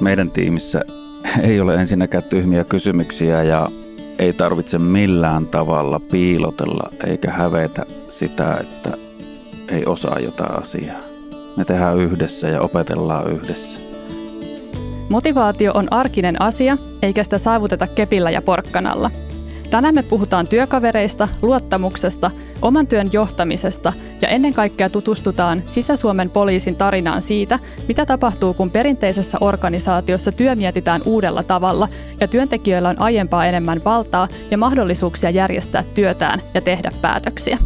Meidän tiimissä ei ole ensinnäkään tyhmiä kysymyksiä ja ei tarvitse millään tavalla piilotella eikä hävetä sitä, että ei osaa jotain asiaa. Me tehdään yhdessä ja opetellaan yhdessä. Motivaatio on arkinen asia, eikä sitä saavuteta kepillä ja porkkanalla. Tänään me puhutaan työkavereista, luottamuksesta, oman työn johtamisesta ja ennen kaikkea tutustutaan Sisä-Suomen poliisin tarinaan siitä, mitä tapahtuu, kun perinteisessä organisaatiossa työ mietitään uudella tavalla ja työntekijöillä on aiempaa enemmän valtaa ja mahdollisuuksia järjestää työtään ja tehdä päätöksiä.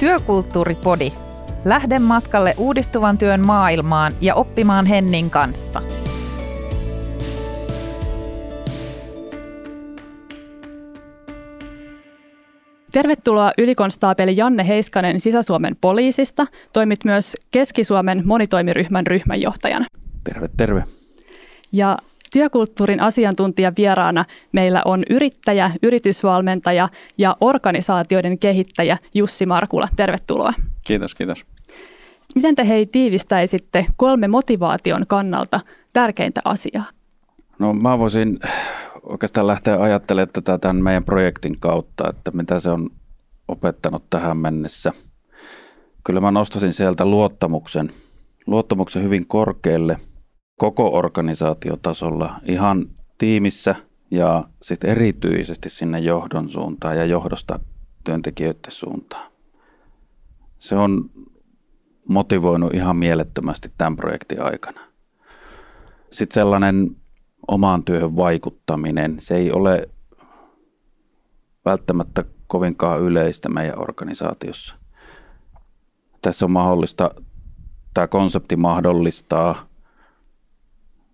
Työkulttuuripodi. Lähde matkalle uudistuvan työn maailmaan ja oppimaan Hennin kanssa. Tervetuloa ylikonstaapeli Janne Heiskanen Sisä-Suomen poliisista. Toimit myös Keski-Suomen monitoimiryhmän ryhmänjohtajana. Terve, terve. Ja työkulttuurin asiantuntija vieraana meillä on yrittäjä, yritysvalmentaja ja organisaatioiden kehittäjä Jussi Markula. Tervetuloa. Kiitos, kiitos. Miten te hei tiivistäisitte kolme motivaation kannalta tärkeintä asiaa? No mä voisin oikeastaan lähteä ajattelemaan tätä tämän meidän projektin kautta, että mitä se on opettanut tähän mennessä. Kyllä mä nostasin sieltä luottamuksen, luottamuksen hyvin korkealle koko organisaatiotasolla, ihan tiimissä ja sitten erityisesti sinne johdon suuntaan ja johdosta työntekijöiden suuntaan. Se on motivoinut ihan mielettömästi tämän projektin aikana. Sitten sellainen omaan työhön vaikuttaminen, se ei ole välttämättä kovinkaan yleistä meidän organisaatiossa. Tässä on mahdollista, tämä konsepti mahdollistaa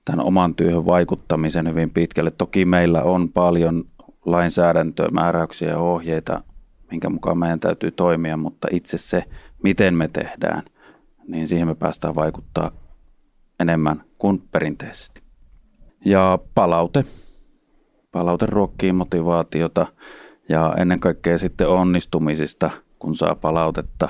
tämän oman työhön vaikuttamisen hyvin pitkälle. Toki meillä on paljon lainsäädäntöä, määräyksiä ja ohjeita, minkä mukaan meidän täytyy toimia, mutta itse se, miten me tehdään, niin siihen me päästään vaikuttaa enemmän kuin perinteisesti. Ja palaute. Palaute ruokkii motivaatiota ja ennen kaikkea sitten onnistumisista, kun saa palautetta,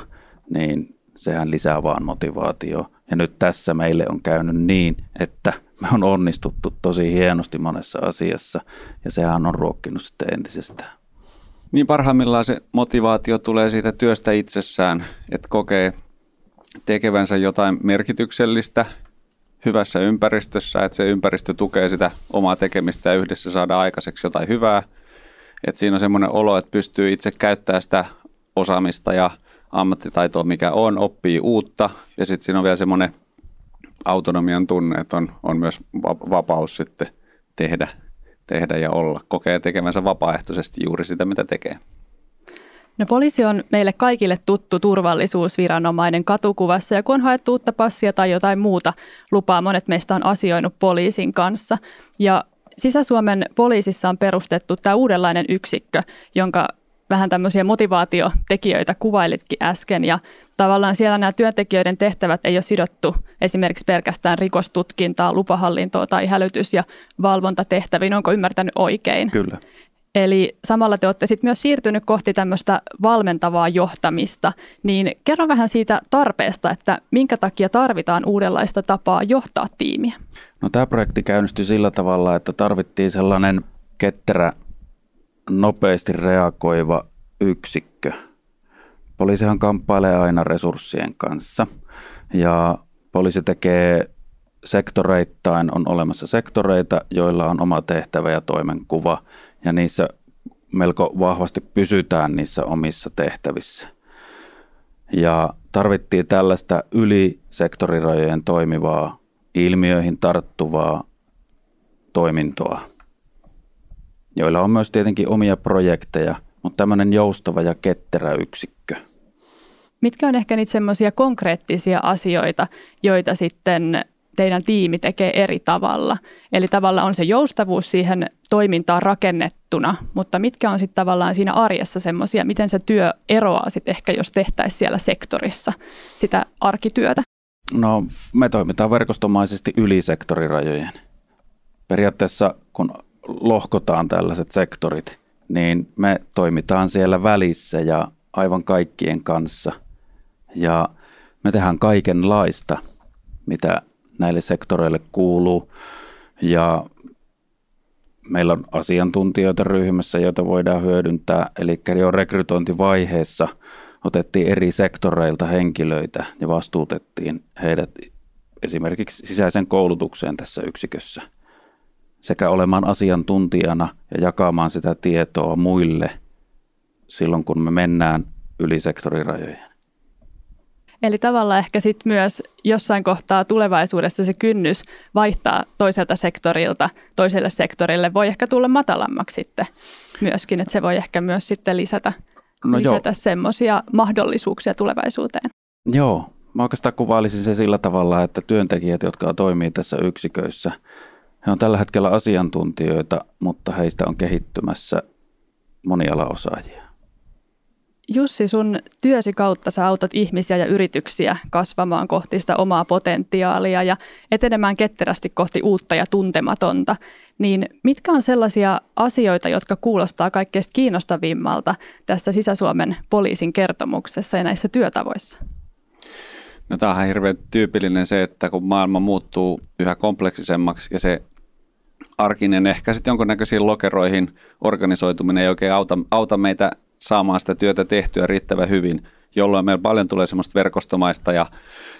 niin sehän lisää vaan motivaatio. Ja nyt tässä meille on käynyt niin, että me on onnistuttu tosi hienosti monessa asiassa ja sehän on ruokkinut sitten entisestään. Niin parhaimmillaan se motivaatio tulee siitä työstä itsessään, että kokee tekevänsä jotain merkityksellistä hyvässä ympäristössä, että se ympäristö tukee sitä omaa tekemistä ja yhdessä saada aikaiseksi jotain hyvää. Että siinä on semmoinen olo, että pystyy itse käyttämään sitä osaamista ja ammattitaitoa, mikä on, oppii uutta ja sitten siinä on vielä semmoinen autonomian tunne, että on, on myös vapaus sitten tehdä, tehdä ja olla, kokee tekemänsä vapaaehtoisesti juuri sitä, mitä tekee. No poliisi on meille kaikille tuttu turvallisuusviranomainen katukuvassa ja kun on haettu uutta passia tai jotain muuta lupaa, monet meistä on asioinut poliisin kanssa. Ja Sisä-Suomen poliisissa on perustettu tämä uudenlainen yksikkö, jonka vähän tämmöisiä motivaatiotekijöitä kuvailitkin äsken ja tavallaan siellä nämä työntekijöiden tehtävät ei ole sidottu esimerkiksi pelkästään rikostutkintaa, lupahallintoa tai hälytys- ja valvontatehtäviin. Onko ymmärtänyt oikein? Kyllä. Eli samalla te olette sitten myös siirtynyt kohti tämmöistä valmentavaa johtamista, niin kerro vähän siitä tarpeesta, että minkä takia tarvitaan uudenlaista tapaa johtaa tiimiä? No tämä projekti käynnistyi sillä tavalla, että tarvittiin sellainen ketterä, nopeasti reagoiva yksikkö. Poliisihan kamppailee aina resurssien kanssa ja poliisi tekee sektoreittain, on olemassa sektoreita, joilla on oma tehtävä ja toimenkuva – ja niissä melko vahvasti pysytään niissä omissa tehtävissä. Ja tarvittiin tällaista yli sektorirajojen toimivaa, ilmiöihin tarttuvaa toimintoa, joilla on myös tietenkin omia projekteja, mutta tämmöinen joustava ja ketterä yksikkö. Mitkä on ehkä niitä semmoisia konkreettisia asioita, joita sitten teidän tiimi tekee eri tavalla. Eli tavallaan on se joustavuus siihen toimintaan rakennettuna, mutta mitkä on sitten tavallaan siinä arjessa semmoisia, miten se työ eroaa sitten ehkä, jos tehtäisiin siellä sektorissa sitä arkityötä? No me toimitaan verkostomaisesti yli sektorirajojen. Periaatteessa kun lohkotaan tällaiset sektorit, niin me toimitaan siellä välissä ja aivan kaikkien kanssa. Ja me tehdään kaikenlaista, mitä näille sektoreille kuuluu. Ja meillä on asiantuntijoita ryhmässä, joita voidaan hyödyntää. Eli jo rekrytointivaiheessa otettiin eri sektoreilta henkilöitä ja vastuutettiin heidät esimerkiksi sisäisen koulutukseen tässä yksikössä sekä olemaan asiantuntijana ja jakamaan sitä tietoa muille silloin, kun me mennään yli sektorirajojen. Eli tavallaan ehkä sitten myös jossain kohtaa tulevaisuudessa se kynnys vaihtaa toiselta sektorilta toiselle sektorille voi ehkä tulla matalammaksi sitten myöskin, että se voi ehkä myös sitten lisätä, no lisätä semmoisia mahdollisuuksia tulevaisuuteen. Joo, mä oikeastaan kuvailisin se sillä tavalla, että työntekijät, jotka toimii tässä yksiköissä, he on tällä hetkellä asiantuntijoita, mutta heistä on kehittymässä monialaosaajia. Jussi, sun työsi kautta sä autat ihmisiä ja yrityksiä kasvamaan kohti sitä omaa potentiaalia ja etenemään ketterästi kohti uutta ja tuntematonta. Niin mitkä on sellaisia asioita, jotka kuulostaa kaikkein kiinnostavimmalta tässä Sisä-Suomen poliisin kertomuksessa ja näissä työtavoissa? No tämä on hirveän tyypillinen se, että kun maailma muuttuu yhä kompleksisemmaksi ja se arkinen, ehkä sitten jonkunnäköisiin lokeroihin organisoituminen ei oikein auta, auta meitä saamaan sitä työtä tehtyä riittävän hyvin, jolloin meillä paljon tulee semmoista verkostomaista ja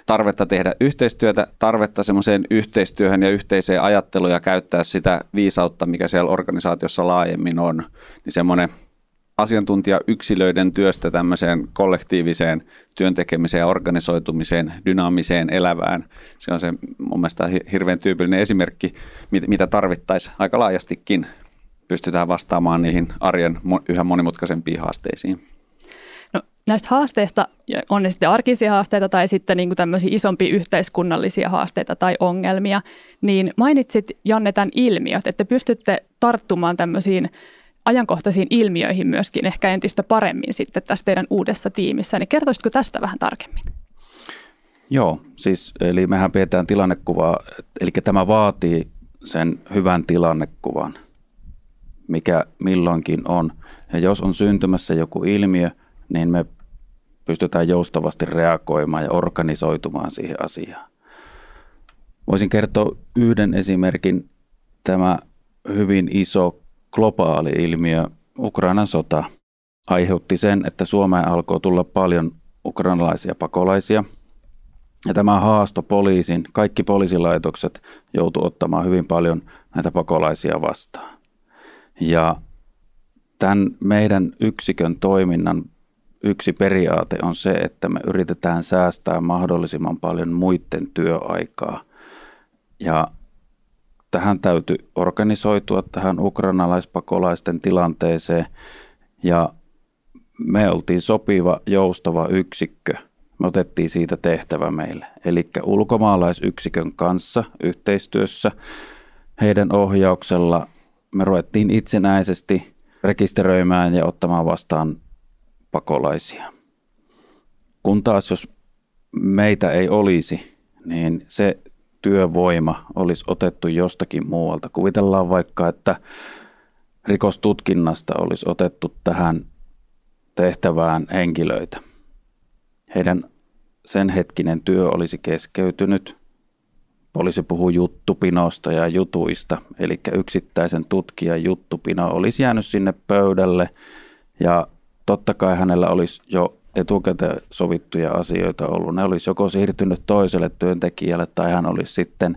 tarvetta tehdä yhteistyötä, tarvetta semmoiseen yhteistyöhön ja yhteiseen ajatteluun ja käyttää sitä viisautta, mikä siellä organisaatiossa laajemmin on, niin semmoinen asiantuntijayksilöiden työstä tämmöiseen kollektiiviseen työntekemiseen organisoitumiseen, dynaamiseen, elävään. Se on se mun mielestä hirveän tyypillinen esimerkki, mitä tarvittaisiin aika laajastikin pystytään vastaamaan niihin arjen yhä monimutkaisempiin haasteisiin. No, näistä haasteista, on ne sitten arkisia haasteita tai sitten niin kuin tämmöisiä isompia yhteiskunnallisia haasteita tai ongelmia, niin mainitsit Janne tämän ilmiöt, että pystytte tarttumaan tämmöisiin ajankohtaisiin ilmiöihin myöskin ehkä entistä paremmin sitten tässä teidän uudessa tiimissä. Niin kertoisitko tästä vähän tarkemmin? Joo, siis eli mehän pidetään tilannekuvaa, eli tämä vaatii sen hyvän tilannekuvan – mikä milloinkin on. Ja jos on syntymässä joku ilmiö, niin me pystytään joustavasti reagoimaan ja organisoitumaan siihen asiaan. Voisin kertoa yhden esimerkin. Tämä hyvin iso globaali ilmiö, Ukrainan sota, aiheutti sen, että Suomeen alkoi tulla paljon ukrainalaisia pakolaisia. Ja tämä haasto poliisin, kaikki poliisilaitokset joutuivat ottamaan hyvin paljon näitä pakolaisia vastaan. Ja tämän meidän yksikön toiminnan yksi periaate on se, että me yritetään säästää mahdollisimman paljon muiden työaikaa. Ja tähän täytyy organisoitua tähän ukrainalaispakolaisten tilanteeseen ja me oltiin sopiva, joustava yksikkö. Me otettiin siitä tehtävä meille. Eli ulkomaalaisyksikön kanssa yhteistyössä heidän ohjauksella me ruvettiin itsenäisesti rekisteröimään ja ottamaan vastaan pakolaisia. Kun taas jos meitä ei olisi, niin se työvoima olisi otettu jostakin muualta. Kuvitellaan vaikka, että rikostutkinnasta olisi otettu tähän tehtävään henkilöitä. Heidän sen hetkinen työ olisi keskeytynyt Poliisi puhuu juttupinosta ja jutuista, eli yksittäisen tutkijan juttupino olisi jäänyt sinne pöydälle ja totta kai hänellä olisi jo etukäteen sovittuja asioita ollut. Ne olisi joko siirtynyt toiselle työntekijälle tai hän olisi sitten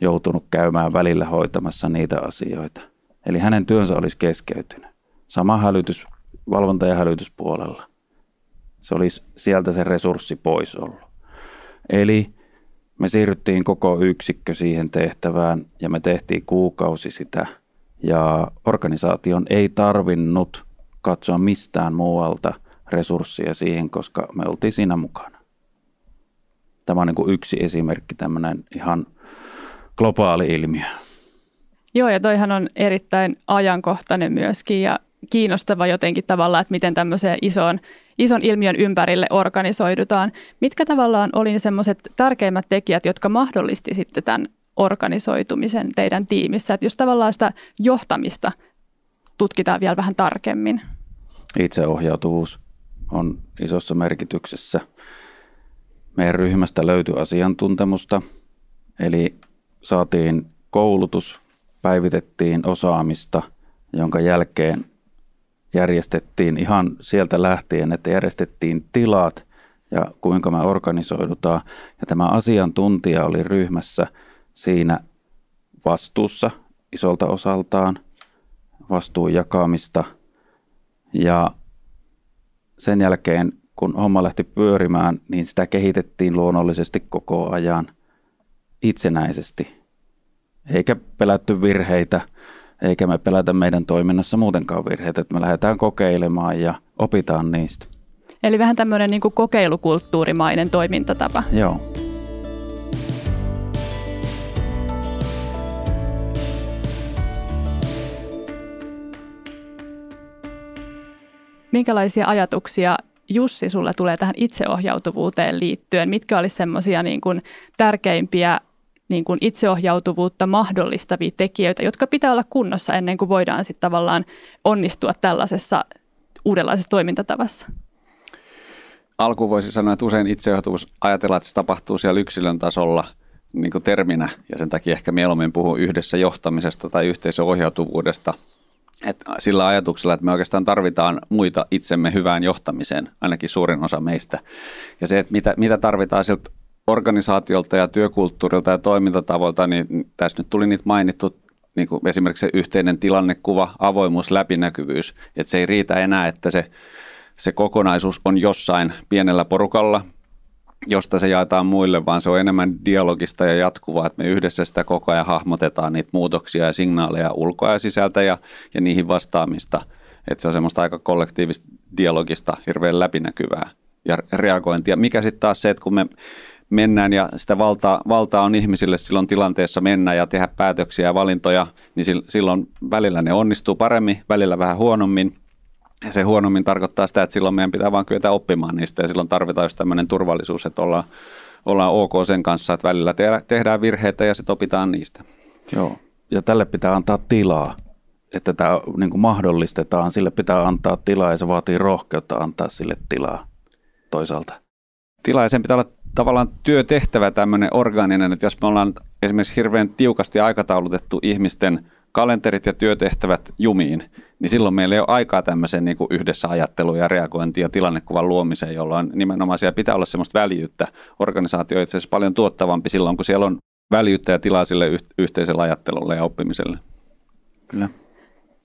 joutunut käymään välillä hoitamassa niitä asioita. Eli hänen työnsä olisi keskeytynyt. Sama hälytys, valvonta- ja hälytyspuolella. Se olisi sieltä se resurssi pois ollut. Eli me siirryttiin koko yksikkö siihen tehtävään ja me tehtiin kuukausi sitä. Ja organisaation ei tarvinnut katsoa mistään muualta resursseja siihen, koska me oltiin siinä mukana. Tämä on niin kuin yksi esimerkki, tämmöinen ihan globaali ilmiö. Joo, ja toihan on erittäin ajankohtainen myöskin ja kiinnostava jotenkin tavallaan, että miten tämmöiseen isoon, ison ilmiön ympärille organisoidutaan. Mitkä tavallaan oli ne semmoiset tärkeimmät tekijät, jotka mahdollisti sitten tämän organisoitumisen teidän tiimissä? Että jos tavallaan sitä johtamista tutkitaan vielä vähän tarkemmin. Itseohjautuvuus on isossa merkityksessä. Meidän ryhmästä löytyi asiantuntemusta Eli saatiin koulutus, päivitettiin osaamista, jonka jälkeen järjestettiin ihan sieltä lähtien, että järjestettiin tilat ja kuinka me organisoidutaan. Ja tämä asiantuntija oli ryhmässä siinä vastuussa isolta osaltaan, vastuun jakamista. Ja sen jälkeen, kun homma lähti pyörimään, niin sitä kehitettiin luonnollisesti koko ajan itsenäisesti. Eikä pelätty virheitä, eikä me pelätä meidän toiminnassa muutenkaan virheitä, että me lähdetään kokeilemaan ja opitaan niistä. Eli vähän tämmöinen niin kokeilukulttuurimainen toimintatapa. Joo. Minkälaisia ajatuksia Jussi sulla tulee tähän itseohjautuvuuteen liittyen? Mitkä olisi semmoisia niin kuin tärkeimpiä niin kuin itseohjautuvuutta mahdollistavia tekijöitä, jotka pitää olla kunnossa ennen kuin voidaan sitten tavallaan onnistua tällaisessa uudenlaisessa toimintatavassa? Alkuun voisi sanoa, että usein itseohjautuvuus ajatellaan, että se tapahtuu siellä yksilön tasolla niin kuin terminä, ja sen takia ehkä mieluummin puhuu yhdessä johtamisesta tai yhteisöohjautuvuudesta – että sillä ajatuksella, että me oikeastaan tarvitaan muita itsemme hyvään johtamiseen, ainakin suurin osa meistä. Ja se, että mitä, mitä tarvitaan sieltä organisaatiolta ja työkulttuurilta ja toimintatavoilta, niin tässä nyt tuli niitä mainittu, niin kuin esimerkiksi se yhteinen tilannekuva, avoimuus, läpinäkyvyys. Että se ei riitä enää, että se, se kokonaisuus on jossain pienellä porukalla – josta se jaetaan muille, vaan se on enemmän dialogista ja jatkuvaa, että me yhdessä sitä koko ajan hahmotetaan niitä muutoksia ja signaaleja ulkoa ja sisältä ja, ja niihin vastaamista. Että se on semmoista aika kollektiivista dialogista, hirveän läpinäkyvää ja reagointia. Mikä sitten taas se, että kun me mennään ja sitä valtaa, valtaa on ihmisille silloin tilanteessa mennä ja tehdä päätöksiä ja valintoja, niin silloin välillä ne onnistuu paremmin, välillä vähän huonommin – ja se huonommin tarkoittaa sitä, että silloin meidän pitää vaan kyetä oppimaan niistä ja silloin tarvitaan just tämmöinen turvallisuus, että ollaan, ollaan ok sen kanssa, että välillä tehdään virheitä ja sitten opitaan niistä. Joo, ja tälle pitää antaa tilaa, että tämä niin kuin mahdollistetaan, sille pitää antaa tilaa ja se vaatii rohkeutta antaa sille tilaa toisaalta. Tila ja sen pitää olla tavallaan työtehtävä tämmöinen orgaaninen, että jos me ollaan esimerkiksi hirveän tiukasti aikataulutettu ihmisten kalenterit ja työtehtävät jumiin, niin silloin meillä ei ole aikaa tämmöiseen niin kuin yhdessä ajatteluun ja reagointiin ja tilannekuvan luomiseen, jolloin nimenomaan siellä pitää olla semmoista väljyyttä. Organisaatio on itse asiassa paljon tuottavampi silloin, kun siellä on väljyyttä ja tilaa sille yhteiselle ajattelulle ja oppimiselle. Kyllä.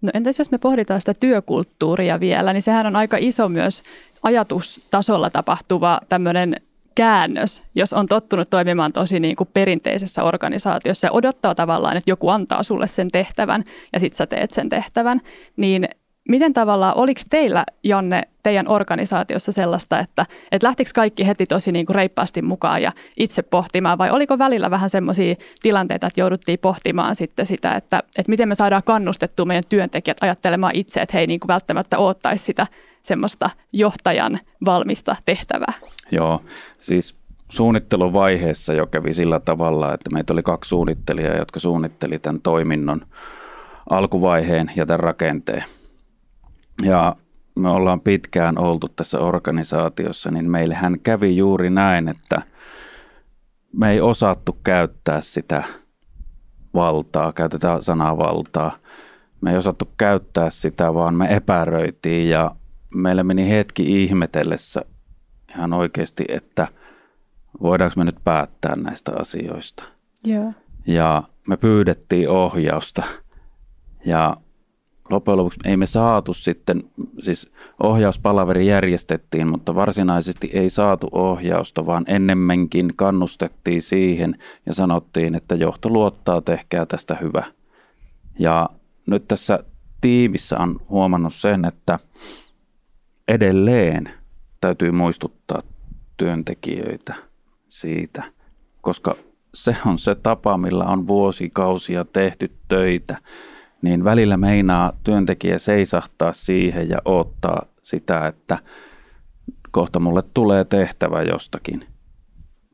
No entäs jos me pohditaan sitä työkulttuuria vielä, niin sehän on aika iso myös ajatustasolla tapahtuva tämmöinen käännös, jos on tottunut toimimaan tosi niin kuin perinteisessä organisaatiossa ja odottaa tavallaan, että joku antaa sulle sen tehtävän ja sitten sä teet sen tehtävän, niin miten tavallaan, oliko teillä, Janne, teidän organisaatiossa sellaista, että, että lähtikö kaikki heti tosi niin kuin reippaasti mukaan ja itse pohtimaan, vai oliko välillä vähän semmoisia tilanteita, että jouduttiin pohtimaan sitten sitä, että, että miten me saadaan kannustettua meidän työntekijät ajattelemaan itse, että he ei niin kuin välttämättä odottaisi sitä semmoista johtajan valmista tehtävää? Joo, siis suunnitteluvaiheessa jo kävi sillä tavalla, että meitä oli kaksi suunnittelijaa, jotka suunnitteli tämän toiminnon alkuvaiheen ja tämän rakenteen. Ja me ollaan pitkään oltu tässä organisaatiossa, niin meillähän kävi juuri näin, että me ei osattu käyttää sitä valtaa, käytetään sanaa valtaa. Me ei osattu käyttää sitä, vaan me epäröitiin ja meillä meni hetki ihmetellessä ihan oikeasti, että voidaanko me nyt päättää näistä asioista. Joo. Ja me pyydettiin ohjausta ja loppujen lopuksi ei me saatu sitten, siis ohjauspalaveri järjestettiin, mutta varsinaisesti ei saatu ohjausta, vaan ennemminkin kannustettiin siihen ja sanottiin, että johto luottaa, tehkää tästä hyvä. Ja nyt tässä tiimissä on huomannut sen, että edelleen täytyy muistuttaa työntekijöitä siitä, koska se on se tapa, millä on vuosikausia tehty töitä, niin välillä meinaa työntekijä seisahtaa siihen ja odottaa sitä, että kohta mulle tulee tehtävä jostakin.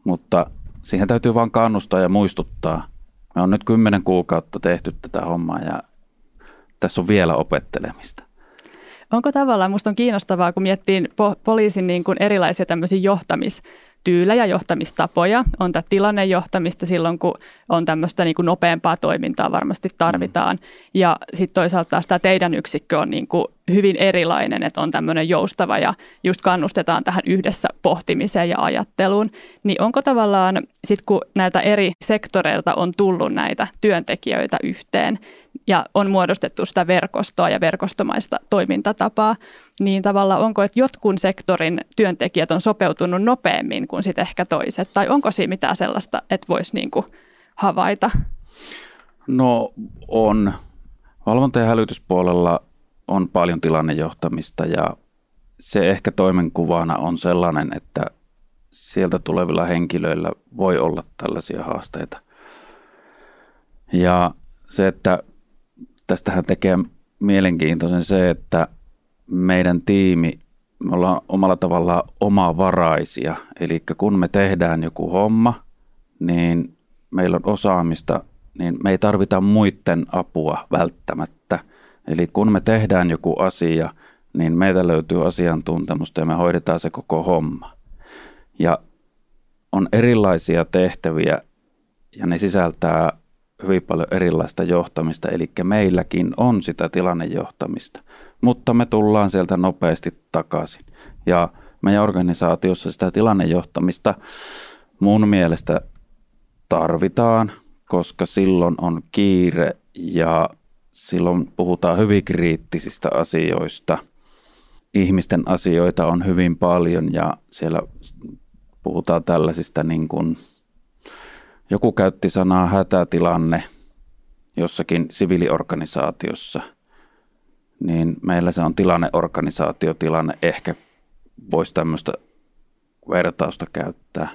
Mutta siihen täytyy vain kannustaa ja muistuttaa. Me on nyt kymmenen kuukautta tehty tätä hommaa ja tässä on vielä opettelemista. Onko tavallaan, minusta on kiinnostavaa, kun miettii po- poliisin niin kuin erilaisia tämmöisiä johtamis johtamistyylejä, johtamistapoja. On tämä tilannejohtamista silloin, kun on tämmöistä niin kuin nopeampaa toimintaa varmasti tarvitaan. Mm. Ja sitten toisaalta taas tämä teidän yksikkö on niin kuin hyvin erilainen, että on tämmöinen joustava ja just kannustetaan tähän yhdessä pohtimiseen ja ajatteluun. Niin onko tavallaan, sitten kun näiltä eri sektoreilta on tullut näitä työntekijöitä yhteen, ja on muodostettu sitä verkostoa ja verkostomaista toimintatapaa, niin tavallaan onko, että jotkun sektorin työntekijät on sopeutunut nopeammin kuin sitten ehkä toiset, tai onko siinä mitään sellaista, että voisi niin kuin havaita? No on. Valvonta- ja hälytyspuolella on paljon tilannejohtamista ja se ehkä toimenkuvana on sellainen, että sieltä tulevilla henkilöillä voi olla tällaisia haasteita. Ja se, että tästähän tekee mielenkiintoisen se, että meidän tiimi, me ollaan omalla tavallaan omavaraisia. Eli kun me tehdään joku homma, niin meillä on osaamista, niin me ei tarvita muiden apua välttämättä. Eli kun me tehdään joku asia, niin meiltä löytyy asiantuntemusta ja me hoidetaan se koko homma. Ja on erilaisia tehtäviä ja ne sisältää hyvin paljon erilaista johtamista, eli meilläkin on sitä tilannejohtamista, mutta me tullaan sieltä nopeasti takaisin. Ja meidän organisaatiossa sitä tilannejohtamista mun mielestä tarvitaan, koska silloin on kiire ja silloin puhutaan hyvin kriittisistä asioista. Ihmisten asioita on hyvin paljon ja siellä puhutaan tällaisista niin kuin joku käytti sanaa hätätilanne jossakin siviiliorganisaatiossa, niin meillä se on tilanneorganisaatiotilanne. Ehkä voisi tämmöistä vertausta käyttää.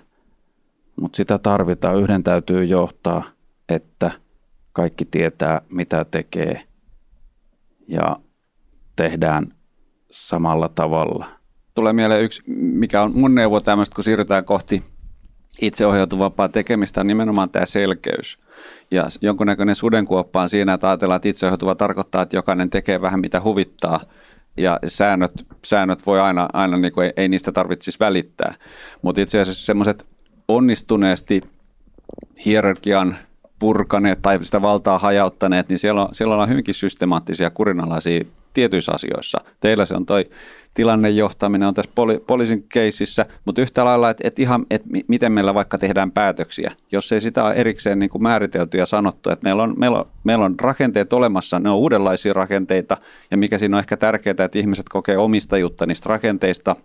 Mutta sitä tarvitaan. Yhden täytyy johtaa, että kaikki tietää, mitä tekee ja tehdään samalla tavalla. Tulee mieleen yksi, mikä on mun neuvo tämmöistä, kun siirrytään kohti itseohjautuvampaa tekemistä on nimenomaan tämä selkeys. Ja jonkunnäköinen sudenkuoppa on siinä, että ajatellaan, että itseohjautuva tarkoittaa, että jokainen tekee vähän mitä huvittaa. Ja säännöt, säännöt voi aina, aina niin kuin ei, ei niistä tarvitsisi välittää. Mutta itse asiassa semmoiset onnistuneesti hierarkian purkaneet tai sitä valtaa hajauttaneet, niin siellä on, siellä on hyvinkin systemaattisia kurinalaisia tietyissä asioissa. Teillä se on toi tilannejohtaminen on tässä poli, poliisin keississä, mutta yhtä lailla, että et ihan, että miten meillä vaikka tehdään päätöksiä, jos ei sitä ole erikseen niin kuin määritelty ja sanottu, että meillä on, meillä, on, meillä on rakenteet olemassa, ne on uudenlaisia rakenteita, ja mikä siinä on ehkä tärkeää, että ihmiset kokee omistajuutta niistä rakenteista,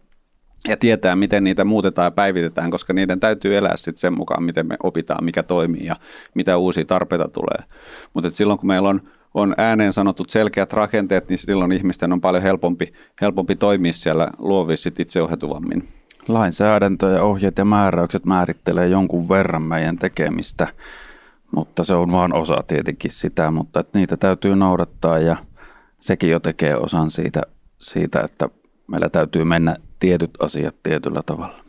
ja tietää, miten niitä muutetaan ja päivitetään, koska niiden täytyy elää sitten sen mukaan, miten me opitaan, mikä toimii ja mitä uusia tarpeita tulee. Mutta silloin, kun meillä on on ääneen sanotut selkeät rakenteet, niin silloin ihmisten on paljon helpompi, helpompi toimia siellä luovissa itseohjautuvammin. Lainsäädäntö ja ohjeet ja määräykset määrittelee jonkun verran meidän tekemistä, mutta se on vain osa tietenkin sitä, mutta että niitä täytyy noudattaa ja sekin jo tekee osan siitä, siitä, että meillä täytyy mennä tietyt asiat tietyllä tavalla.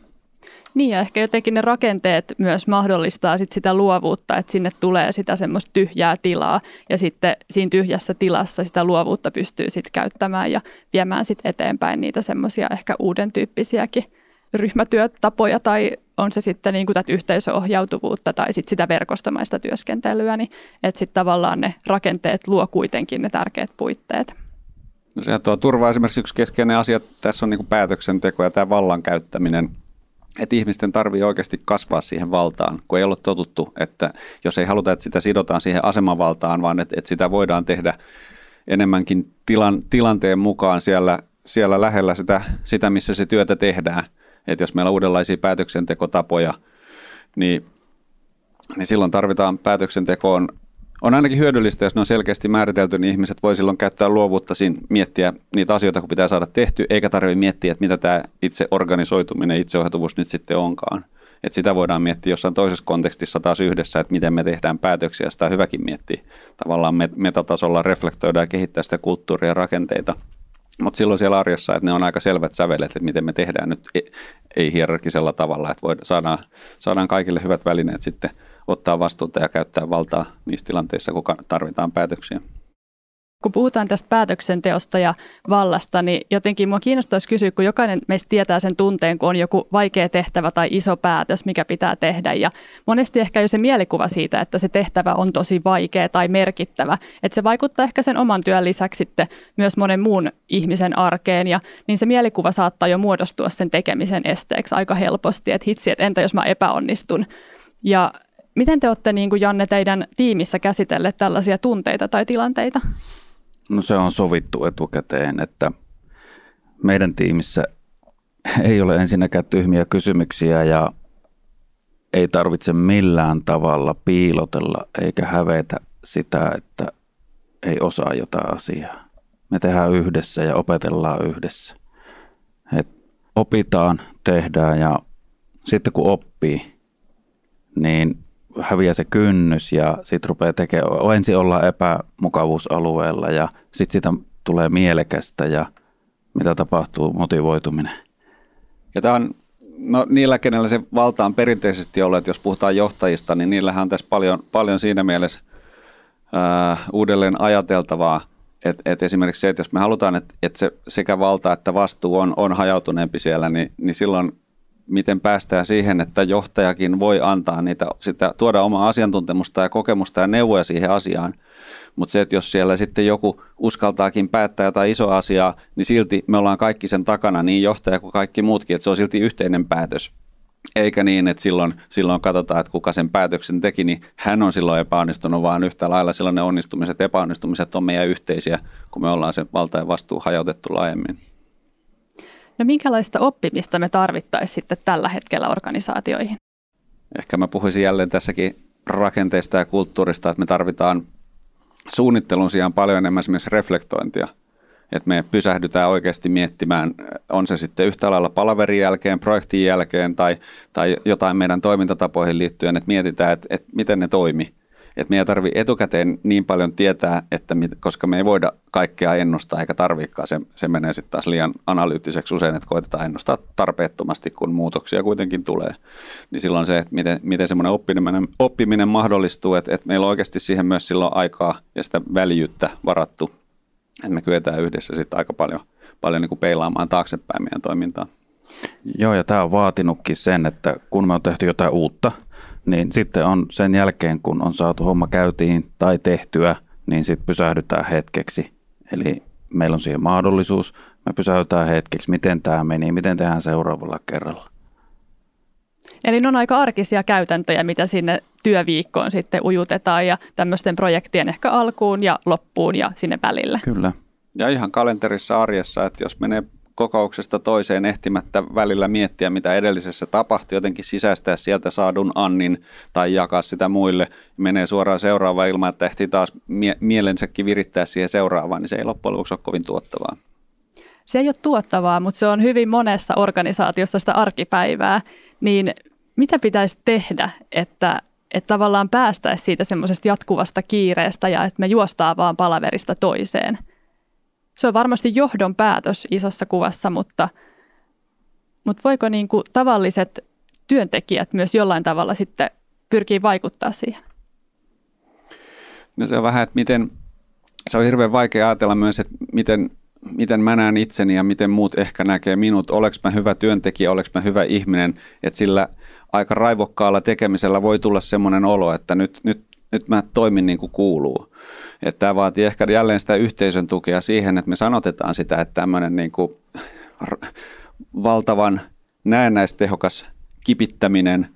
Niin ja ehkä jotenkin ne rakenteet myös mahdollistaa sit sitä luovuutta, että sinne tulee sitä semmoista tyhjää tilaa ja sitten siinä tyhjässä tilassa sitä luovuutta pystyy sitten käyttämään ja viemään sitten eteenpäin niitä semmoisia ehkä uuden tyyppisiäkin ryhmätyötapoja tai on se sitten niin kuin tätä yhteisöohjautuvuutta tai sitten sitä verkostomaista työskentelyä, niin että sitten tavallaan ne rakenteet luo kuitenkin ne tärkeät puitteet. No sehän tuo turvaa esimerkiksi yksi keskeinen asia, tässä on niin kuin päätöksenteko ja tämä vallan käyttäminen – että ihmisten tarvii oikeasti kasvaa siihen valtaan, kun ei ole totuttu, että jos ei haluta, että sitä sidotaan siihen asemavaltaan, vaan että, että sitä voidaan tehdä enemmänkin tilan, tilanteen mukaan siellä, siellä lähellä sitä, sitä, missä se työtä tehdään. Että jos meillä on uudenlaisia päätöksentekotapoja, niin, niin silloin tarvitaan päätöksentekoon on ainakin hyödyllistä, jos ne on selkeästi määritelty, niin ihmiset voi silloin käyttää luovuutta siinä miettiä niitä asioita, kun pitää saada tehty, eikä tarvitse miettiä, että mitä tämä itse organisoituminen, itseohjautuvuus nyt sitten onkaan. Että sitä voidaan miettiä jossain toisessa kontekstissa taas yhdessä, että miten me tehdään päätöksiä, sitä hyväkin miettiä. Tavallaan metatasolla reflektoidaan ja kehittää sitä kulttuuria ja rakenteita. Mutta silloin siellä arjessa, että ne on aika selvät sävelet, että miten me tehdään nyt e-, ei hierarkisella tavalla, että voidaan, saadaan, saadaan kaikille hyvät välineet sitten ottaa vastuuta ja käyttää valtaa niissä tilanteissa, kun tarvitaan päätöksiä. Kun puhutaan tästä päätöksenteosta ja vallasta, niin jotenkin minua kiinnostaisi kysyä, kun jokainen meistä tietää sen tunteen, kun on joku vaikea tehtävä tai iso päätös, mikä pitää tehdä. Ja monesti ehkä jo se mielikuva siitä, että se tehtävä on tosi vaikea tai merkittävä, että se vaikuttaa ehkä sen oman työn lisäksi sitten myös monen muun ihmisen arkeen. Ja niin se mielikuva saattaa jo muodostua sen tekemisen esteeksi aika helposti, että hitsi, että entä jos mä epäonnistun. Ja miten te olette, niin kuin Janne, teidän tiimissä käsitelleet tällaisia tunteita tai tilanteita? No se on sovittu etukäteen, että meidän tiimissä ei ole ensinnäkään tyhmiä kysymyksiä ja ei tarvitse millään tavalla piilotella eikä hävetä sitä, että ei osaa jotain asiaa. Me tehdään yhdessä ja opetellaan yhdessä. Et opitaan, tehdään ja sitten kun oppii, niin häviää se kynnys ja sitten rupeaa tekemään, ensin ollaan epämukavuusalueella ja sitten sitä tulee mielekästä ja mitä tapahtuu, motivoituminen. Ja tämä on, no niillä, kenellä se valta on perinteisesti ollut, että jos puhutaan johtajista, niin niillähän on tässä paljon, paljon siinä mielessä ää, uudelleen ajateltavaa, että et esimerkiksi se, että jos me halutaan, että et se sekä valta että vastuu on, on hajautuneempi siellä, niin, niin silloin miten päästään siihen, että johtajakin voi antaa niitä, sitä, tuoda omaa asiantuntemusta ja kokemusta ja neuvoja siihen asiaan. Mutta se, että jos siellä sitten joku uskaltaakin päättää jotain isoa asiaa, niin silti me ollaan kaikki sen takana, niin johtaja kuin kaikki muutkin, että se on silti yhteinen päätös. Eikä niin, että silloin, silloin katsotaan, että kuka sen päätöksen teki, niin hän on silloin epäonnistunut, vaan yhtä lailla silloin ne onnistumiset, epäonnistumiset on meidän yhteisiä, kun me ollaan se valta ja vastuu hajautettu laajemmin. No minkälaista oppimista me tarvittaisiin sitten tällä hetkellä organisaatioihin? Ehkä mä puhuisin jälleen tässäkin rakenteista ja kulttuurista, että me tarvitaan suunnittelun sijaan paljon enemmän esimerkiksi reflektointia. Että me pysähdytään oikeasti miettimään, on se sitten yhtä lailla palaverin jälkeen, projektin jälkeen tai, tai jotain meidän toimintatapoihin liittyen, että mietitään, että, että miten ne toimii että meidän tarvii etukäteen niin paljon tietää, että mit, koska me ei voida kaikkea ennustaa eikä tarvikaan, se, se menee sitten taas liian analyyttiseksi usein, että koitetaan ennustaa tarpeettomasti, kun muutoksia kuitenkin tulee. Niin silloin se, että miten, miten semmoinen oppiminen, oppiminen mahdollistuu, että, että meillä on oikeasti siihen myös silloin aikaa ja sitä väljyyttä varattu, että me kyetään yhdessä sitten aika paljon, paljon niin kuin peilaamaan taaksepäin meidän toimintaa. Joo, ja tämä on vaatinutkin sen, että kun me on tehty jotain uutta – niin sitten on sen jälkeen, kun on saatu homma käytiin tai tehtyä, niin sitten pysähdytään hetkeksi. Eli meillä on siihen mahdollisuus, me pysäytään hetkeksi, miten tämä meni, miten tehdään seuraavalla kerralla. Eli ne on aika arkisia käytäntöjä, mitä sinne työviikkoon sitten ujutetaan ja tämmöisten projektien ehkä alkuun ja loppuun ja sinne välille. Kyllä. Ja ihan kalenterissa arjessa, että jos menee kokouksesta toiseen ehtimättä välillä miettiä, mitä edellisessä tapahtui, jotenkin sisäistää sieltä saadun annin tai jakaa sitä muille. Menee suoraan seuraavaan ilman, että ehtii taas mie- mielensäkin virittää siihen seuraavaan, niin se ei loppujen lopuksi ole kovin tuottavaa. Se ei ole tuottavaa, mutta se on hyvin monessa organisaatiossa sitä arkipäivää. Niin mitä pitäisi tehdä, että, että tavallaan päästäisiin siitä semmoisesta jatkuvasta kiireestä ja että me juostaan vaan palaverista toiseen – se on varmasti johdon päätös isossa kuvassa, mutta, mutta voiko niin kuin tavalliset työntekijät myös jollain tavalla sitten pyrkiä vaikuttaa siihen? No se on vähän, että miten, se on hirveän vaikea ajatella myös, että miten, miten mä näen itseni ja miten muut ehkä näkee minut. Oleks mä hyvä työntekijä, oleks mä hyvä ihminen, että sillä aika raivokkaalla tekemisellä voi tulla semmoinen olo, että nyt, nyt, nyt mä toimin niin kuin kuuluu. Että tämä vaatii ehkä jälleen sitä yhteisön tukea siihen, että me sanotetaan sitä, että tämmöinen niin kuin valtavan näennäistehokas kipittäminen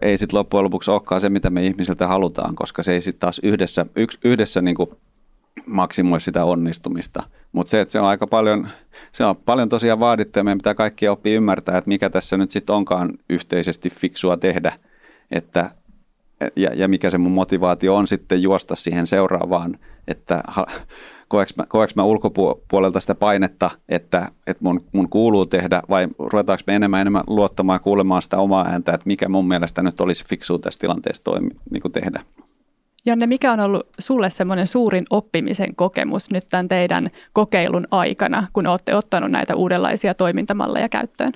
ei sitten loppujen lopuksi olekaan se, mitä me ihmisiltä halutaan, koska se ei sitten taas yhdessä, yks, yhdessä niin kuin maksimoi sitä onnistumista. Mutta se, että se on aika paljon, se on paljon tosiaan vaadittu ja meidän pitää kaikki oppia ymmärtää, että mikä tässä nyt sitten onkaan yhteisesti fiksua tehdä, että ja, ja mikä se mun motivaatio on sitten juosta siihen seuraavaan, että koeks mä, koeks mä ulkopuolelta sitä painetta, että, että mun, mun kuuluu tehdä vai ruvetaanko me enemmän enemmän luottamaan kuulemaan sitä omaa ääntä, että mikä mun mielestä nyt olisi fiksu tässä tilanteessa toimi, niin kuin tehdä. Janne, mikä on ollut sulle semmoinen suurin oppimisen kokemus nyt tämän teidän kokeilun aikana, kun olette ottanut näitä uudenlaisia toimintamalleja käyttöön?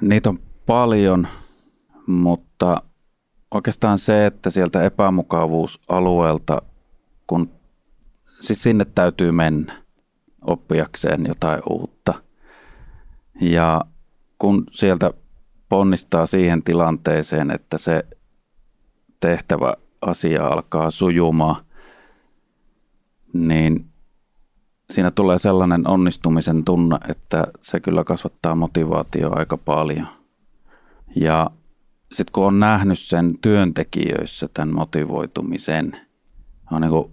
Niitä on paljon, mutta oikeastaan se, että sieltä epämukavuusalueelta, kun siis sinne täytyy mennä oppiakseen jotain uutta. Ja kun sieltä ponnistaa siihen tilanteeseen, että se tehtävä asia alkaa sujumaan, niin siinä tulee sellainen onnistumisen tunne, että se kyllä kasvattaa motivaatio aika paljon. Ja sitten kun on nähnyt sen työntekijöissä tämän motivoitumisen, on niin kuin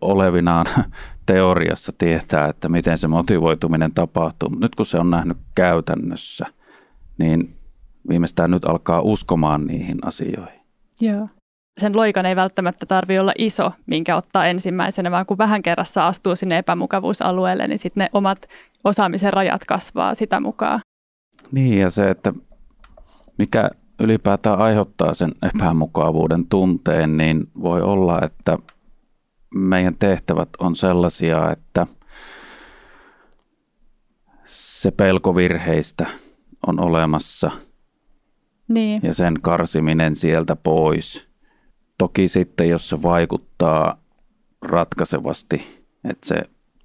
olevinaan teoriassa tietää, että miten se motivoituminen tapahtuu. Mutta nyt kun se on nähnyt käytännössä, niin viimeistään nyt alkaa uskomaan niihin asioihin. Joo. Sen loikan ei välttämättä tarvi olla iso, minkä ottaa ensimmäisenä, vaan kun vähän kerrassa astuu sinne epämukavuusalueelle, niin sitten ne omat osaamisen rajat kasvaa sitä mukaan. Niin ja se, että mikä ylipäätään aiheuttaa sen epämukavuuden tunteen, niin voi olla, että meidän tehtävät on sellaisia, että se pelko virheistä on olemassa niin. ja sen karsiminen sieltä pois. Toki sitten, jos se vaikuttaa ratkaisevasti, että se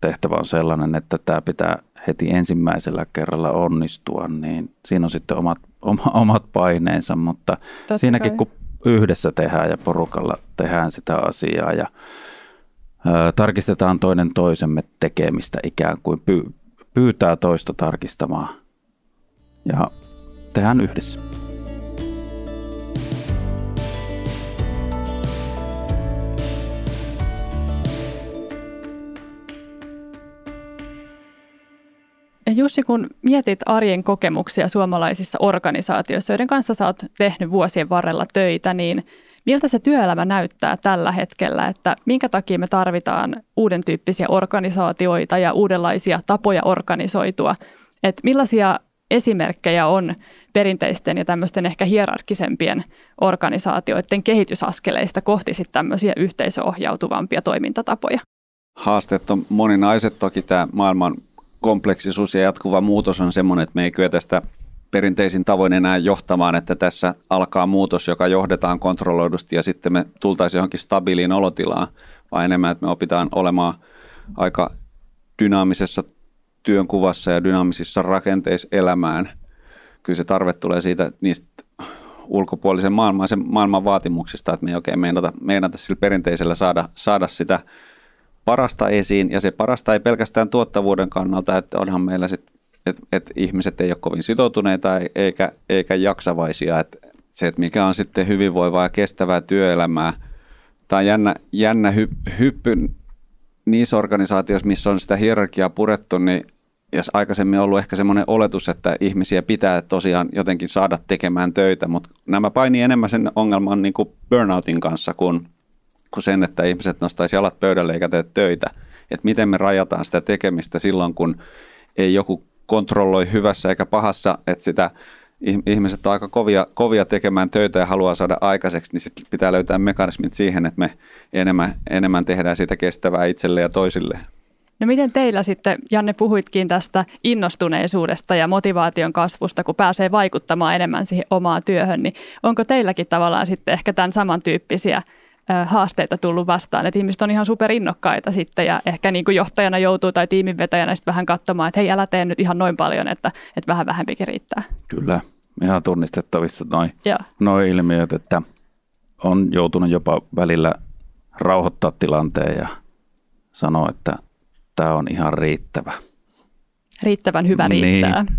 tehtävä on sellainen, että tämä pitää heti ensimmäisellä kerralla onnistua, niin siinä on sitten omat, omat paineensa, mutta Totta siinäkin kai. kun yhdessä tehdään ja porukalla tehdään sitä asiaa ja tarkistetaan toinen toisemme tekemistä ikään kuin py- pyytää toista tarkistamaan ja tehdään yhdessä. Jussi, kun mietit arjen kokemuksia suomalaisissa organisaatioissa, joiden kanssa sä oot tehnyt vuosien varrella töitä, niin Miltä se työelämä näyttää tällä hetkellä, että minkä takia me tarvitaan uuden tyyppisiä organisaatioita ja uudenlaisia tapoja organisoitua? Että millaisia esimerkkejä on perinteisten ja tämmöisten ehkä hierarkisempien organisaatioiden kehitysaskeleista kohti sitten tämmöisiä yhteisöohjautuvampia toimintatapoja? Haasteet on moninaiset. Toki tämä maailman kompleksisuus ja jatkuva muutos on semmoinen, että me ei kyetä sitä perinteisin tavoin enää johtamaan, että tässä alkaa muutos, joka johdetaan kontrolloidusti ja sitten me tultaisiin johonkin stabiiliin olotilaan, vaan enemmän, että me opitaan olemaan aika dynaamisessa työnkuvassa ja dynaamisissa rakenteissa elämään. Kyllä se tarve tulee siitä niistä ulkopuolisen maailman, sen maailman vaatimuksista, että me ei oikein meinata, meinata sillä perinteisellä saada, saada sitä parasta esiin, ja se parasta ei pelkästään tuottavuuden kannalta, että onhan meillä sitten että et ihmiset ei ole kovin sitoutuneita eikä, eikä jaksavaisia. Et se, että mikä on sitten hyvinvoivaa ja kestävää työelämää, tämä on jännä, jännä hy, hyppy niissä organisaatioissa, missä on sitä hierarkiaa purettu, niin jos aikaisemmin ollut ehkä semmoinen oletus, että ihmisiä pitää tosiaan jotenkin saada tekemään töitä, mutta nämä painii enemmän sen ongelman niin kuin burnoutin kanssa kuin, kuin sen, että ihmiset nostaisi jalat pöydälle eikä tee töitä. Että miten me rajataan sitä tekemistä silloin, kun ei joku kontrolloi hyvässä eikä pahassa, että sitä ihmiset on aika kovia, kovia tekemään töitä ja haluaa saada aikaiseksi, niin sitten pitää löytää mekanismit siihen, että me enemmän, enemmän tehdään sitä kestävää itselle ja toisille. No miten teillä sitten, Janne, puhuitkin tästä innostuneisuudesta ja motivaation kasvusta, kun pääsee vaikuttamaan enemmän siihen omaan työhön, niin onko teilläkin tavallaan sitten ehkä tämän samantyyppisiä haasteita tullut vastaan, että ihmiset on ihan superinnokkaita sitten ja ehkä niin kuin johtajana joutuu tai tiiminvetäjänä sitten vähän katsomaan, että hei älä tee nyt ihan noin paljon, että, että vähän vähempikin riittää. Kyllä, ihan tunnistettavissa noin noi ilmiöt, että on joutunut jopa välillä rauhoittaa tilanteen ja sanoa, että tämä on ihan riittävä. Riittävän hyvä niin. riittää. Niin.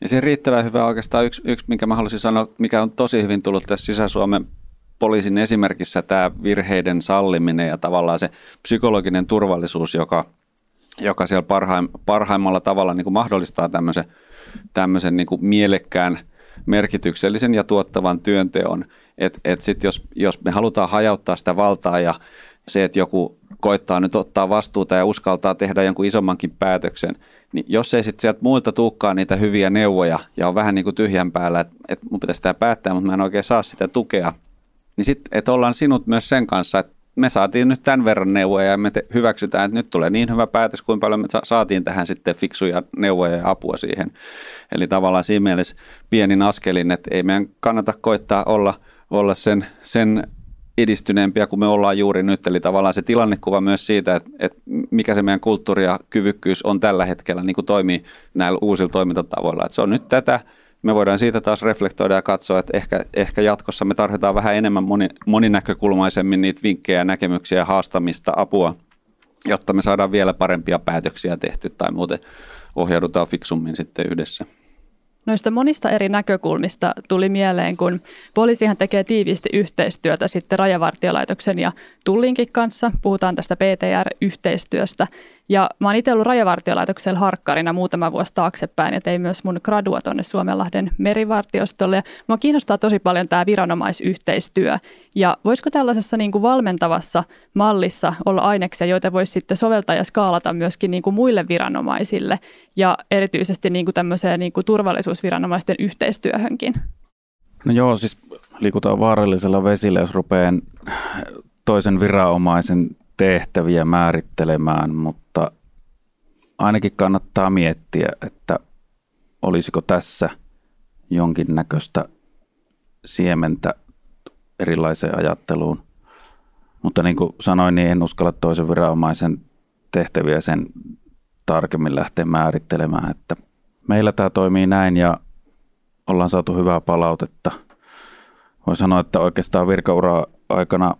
Ja se riittävän hyvä oikeastaan yksi, yksi, minkä mä haluaisin sanoa, mikä on tosi hyvin tullut tässä Sisä-Suomen poliisin esimerkissä tämä virheiden salliminen ja tavallaan se psykologinen turvallisuus, joka, joka siellä parhaim, parhaimmalla tavalla niin kuin mahdollistaa tämmöisen, tämmöisen niin kuin mielekkään, merkityksellisen ja tuottavan työnteon. Että et sitten jos, jos me halutaan hajauttaa sitä valtaa ja se, että joku koittaa nyt ottaa vastuuta ja uskaltaa tehdä jonkun isommankin päätöksen, niin jos ei sitten sieltä muilta tuukkaan niitä hyviä neuvoja ja on vähän niin kuin tyhjän päällä, että, että mun pitäisi tämä päättää, mutta mä en oikein saa sitä tukea, niin sitten, että ollaan sinut myös sen kanssa, että me saatiin nyt tämän verran neuvoja ja me te, hyväksytään, että nyt tulee niin hyvä päätös, kuin paljon me saatiin tähän sitten fiksuja neuvoja ja apua siihen. Eli tavallaan siinä mielessä pienin askelin, että ei meidän kannata koittaa olla, olla sen, sen edistyneempiä kuin me ollaan juuri nyt. Eli tavallaan se tilannekuva myös siitä, että, että mikä se meidän kulttuuri ja kyvykkyys on tällä hetkellä, niin kuin toimii näillä uusilla toimintatavoilla. Että se on nyt tätä, me voidaan siitä taas reflektoida ja katsoa, että ehkä, ehkä jatkossa me tarvitaan vähän enemmän moni, moninäkökulmaisemmin niitä vinkkejä, näkemyksiä, haastamista, apua, jotta me saadaan vielä parempia päätöksiä tehty tai muuten ohjaudutaan fiksummin sitten yhdessä. Noista monista eri näkökulmista tuli mieleen, kun poliisihan tekee tiiviisti yhteistyötä sitten Rajavartiolaitoksen ja Tullinkin kanssa. Puhutaan tästä PTR-yhteistyöstä. Ja mä oon itse ollut rajavartiolaitoksella harkkarina muutama vuosi taaksepäin ja tein myös mun gradua tuonne Suomenlahden merivartiostolle. Ja mua kiinnostaa tosi paljon tämä viranomaisyhteistyö. Ja voisiko tällaisessa niin kuin valmentavassa mallissa olla aineksia, joita voisi sitten soveltaa ja skaalata myöskin niin kuin muille viranomaisille ja erityisesti niin kuin tämmöiseen niin kuin turvallisuusviranomaisten yhteistyöhönkin? No joo, siis liikutaan vaarallisella vesillä, jos rupeaa toisen viranomaisen tehtäviä määrittelemään, mutta ainakin kannattaa miettiä, että olisiko tässä jonkinnäköistä siementä erilaiseen ajatteluun. Mutta niin kuin sanoin, niin en uskalla toisen viranomaisen tehtäviä sen tarkemmin lähteä määrittelemään, että meillä tämä toimii näin ja ollaan saatu hyvää palautetta. Voin sanoa, että oikeastaan virkaura aikana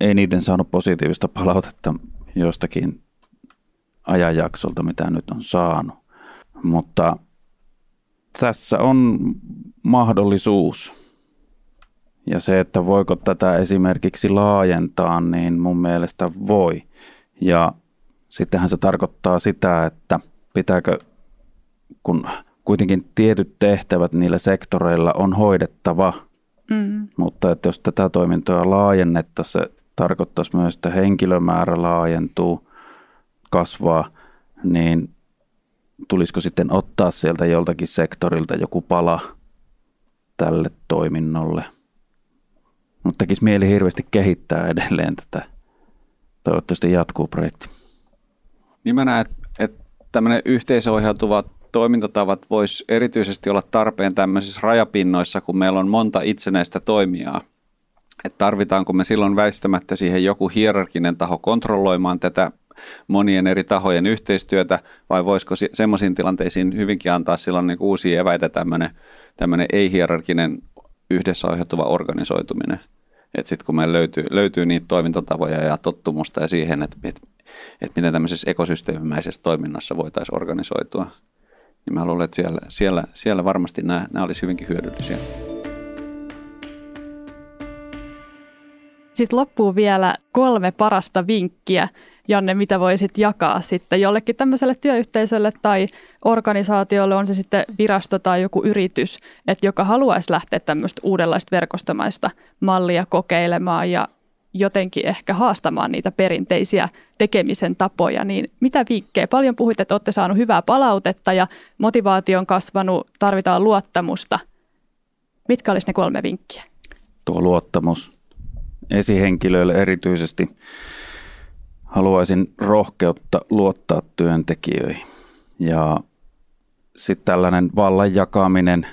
eniten saanut positiivista palautetta jostakin ajanjaksolta, mitä nyt on saanut. Mutta tässä on mahdollisuus. Ja se, että voiko tätä esimerkiksi laajentaa, niin mun mielestä voi. Ja sittenhän se tarkoittaa sitä, että pitääkö, kun kuitenkin tietyt tehtävät niillä sektoreilla on hoidettava, mm. mutta että jos tätä toimintoa laajennettaisiin, tarkoittaisi myös, että henkilömäärä laajentuu, kasvaa, niin tulisiko sitten ottaa sieltä joltakin sektorilta joku pala tälle toiminnolle. Mutta tekisi mieli hirveästi kehittää edelleen tätä. Toivottavasti jatkuu projekti. Niin mä näen, että tämmöinen yhteisöohjautuva toimintatavat voisi erityisesti olla tarpeen tämmöisissä rajapinnoissa, kun meillä on monta itsenäistä toimijaa – että tarvitaanko me silloin väistämättä siihen joku hierarkinen taho kontrolloimaan tätä monien eri tahojen yhteistyötä, vai voisiko semmoisiin tilanteisiin hyvinkin antaa silloin niin uusia eväitä tämmöinen, ei-hierarkinen yhdessä ohjautuva organisoituminen. Että sitten kun meillä löytyy, löytyy niitä toimintatapoja ja tottumusta ja siihen, että, että, että miten tämmöisessä ekosysteemimäisessä toiminnassa voitaisiin organisoitua, niin mä luulen, että siellä, siellä, siellä varmasti nämä, nämä olisi hyvinkin hyödyllisiä. Sitten loppuu vielä kolme parasta vinkkiä, Janne, mitä voisit jakaa sitten jollekin tämmöiselle työyhteisölle tai organisaatiolle, on se sitten virasto tai joku yritys, että joka haluaisi lähteä tämmöistä uudenlaista verkostomaista mallia kokeilemaan ja jotenkin ehkä haastamaan niitä perinteisiä tekemisen tapoja, niin mitä vinkkejä? Paljon puhuit, että olette saaneet hyvää palautetta ja motivaatio on kasvanut, tarvitaan luottamusta. Mitkä olisi ne kolme vinkkiä? Tuo luottamus esihenkilöille erityisesti haluaisin rohkeutta luottaa työntekijöihin. Ja sitten tällainen vallan jakaminen,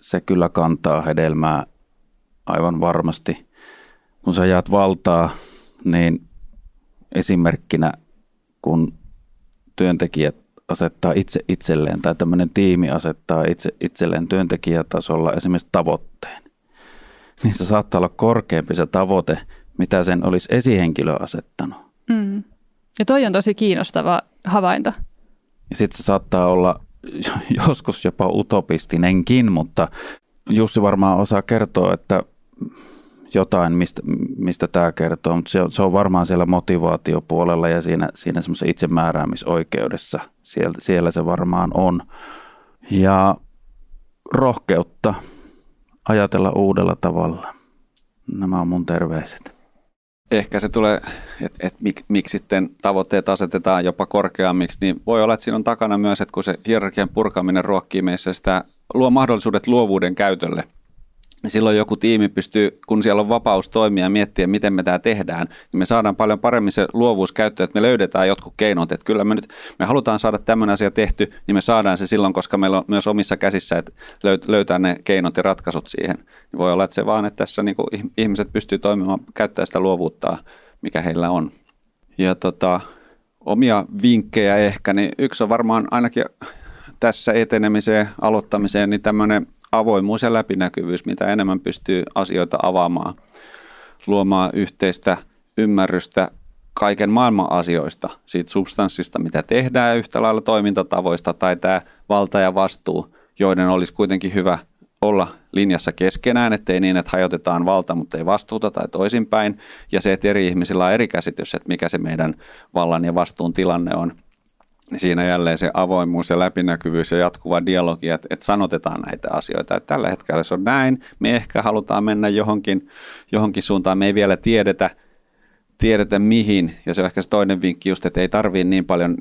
se kyllä kantaa hedelmää aivan varmasti. Kun sä jaat valtaa, niin esimerkkinä kun työntekijät asettaa itse itselleen tai tämmöinen tiimi asettaa itse itselleen työntekijätasolla esimerkiksi tavoitteen, niin se saattaa olla korkeampi se tavoite, mitä sen olisi esihenkilö asettanut. Mm. Ja toi on tosi kiinnostava havainto. Ja sitten se saattaa olla joskus jopa utopistinenkin, mutta Jussi varmaan osaa kertoa, että jotain, mistä, mistä tämä kertoo, mutta se on, se on varmaan siellä motivaatiopuolella ja siinä, siinä semmoisessa itsemääräämisoikeudessa, siellä, siellä se varmaan on. Ja rohkeutta ajatella uudella tavalla. Nämä on mun terveiset. Ehkä se tulee, että et mik, miksi sitten tavoitteet asetetaan jopa korkeammiksi, niin voi olla, että siinä on takana myös, että kun se hierarkian purkaminen ruokkii meissä sitä, luo mahdollisuudet luovuuden käytölle. Niin silloin joku tiimi pystyy, kun siellä on vapaus toimia ja miettiä, miten me tämä tehdään, niin me saadaan paljon paremmin se luovuus käyttöön, että me löydetään jotkut keinot, että kyllä me nyt, me halutaan saada tämmöinen asia tehty, niin me saadaan se silloin, koska meillä on myös omissa käsissä, että löytää ne keinot ja ratkaisut siihen. Niin voi olla, että se vaan, että tässä niin ihmiset pystyy toimimaan, käyttää sitä luovuutta, mikä heillä on. Ja tota, omia vinkkejä ehkä, niin yksi on varmaan ainakin tässä etenemiseen, aloittamiseen, niin tämmöinen avoimuus ja läpinäkyvyys, mitä enemmän pystyy asioita avaamaan, luomaan yhteistä ymmärrystä kaiken maailman asioista, siitä substanssista, mitä tehdään yhtä lailla toimintatavoista tai tämä valta ja vastuu, joiden olisi kuitenkin hyvä olla linjassa keskenään, ettei niin, että hajotetaan valta, mutta ei vastuuta tai toisinpäin. Ja se, että eri ihmisillä on eri käsitys, että mikä se meidän vallan ja vastuun tilanne on – siinä jälleen se avoimuus ja läpinäkyvyys ja jatkuva dialogi, että, että sanotetaan näitä asioita. Että tällä hetkellä se on näin, me ehkä halutaan mennä johonkin, johonkin suuntaan, me ei vielä tiedetä, tiedetä mihin, ja se on ehkä se toinen vinkki just, että ei tarvii niin paljon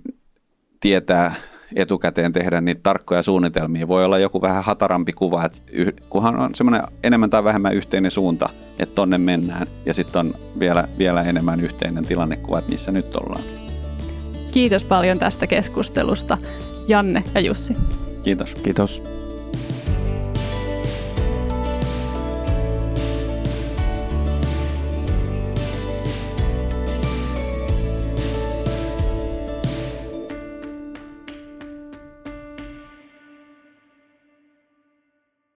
tietää etukäteen tehdä niitä tarkkoja suunnitelmia. Voi olla joku vähän hatarampi kuva, että kunhan on semmoinen enemmän tai vähemmän yhteinen suunta, että tonne mennään, ja sitten on vielä, vielä enemmän yhteinen tilannekuva, että missä nyt ollaan. Kiitos paljon tästä keskustelusta, Janne ja Jussi. Kiitos. Kiitos.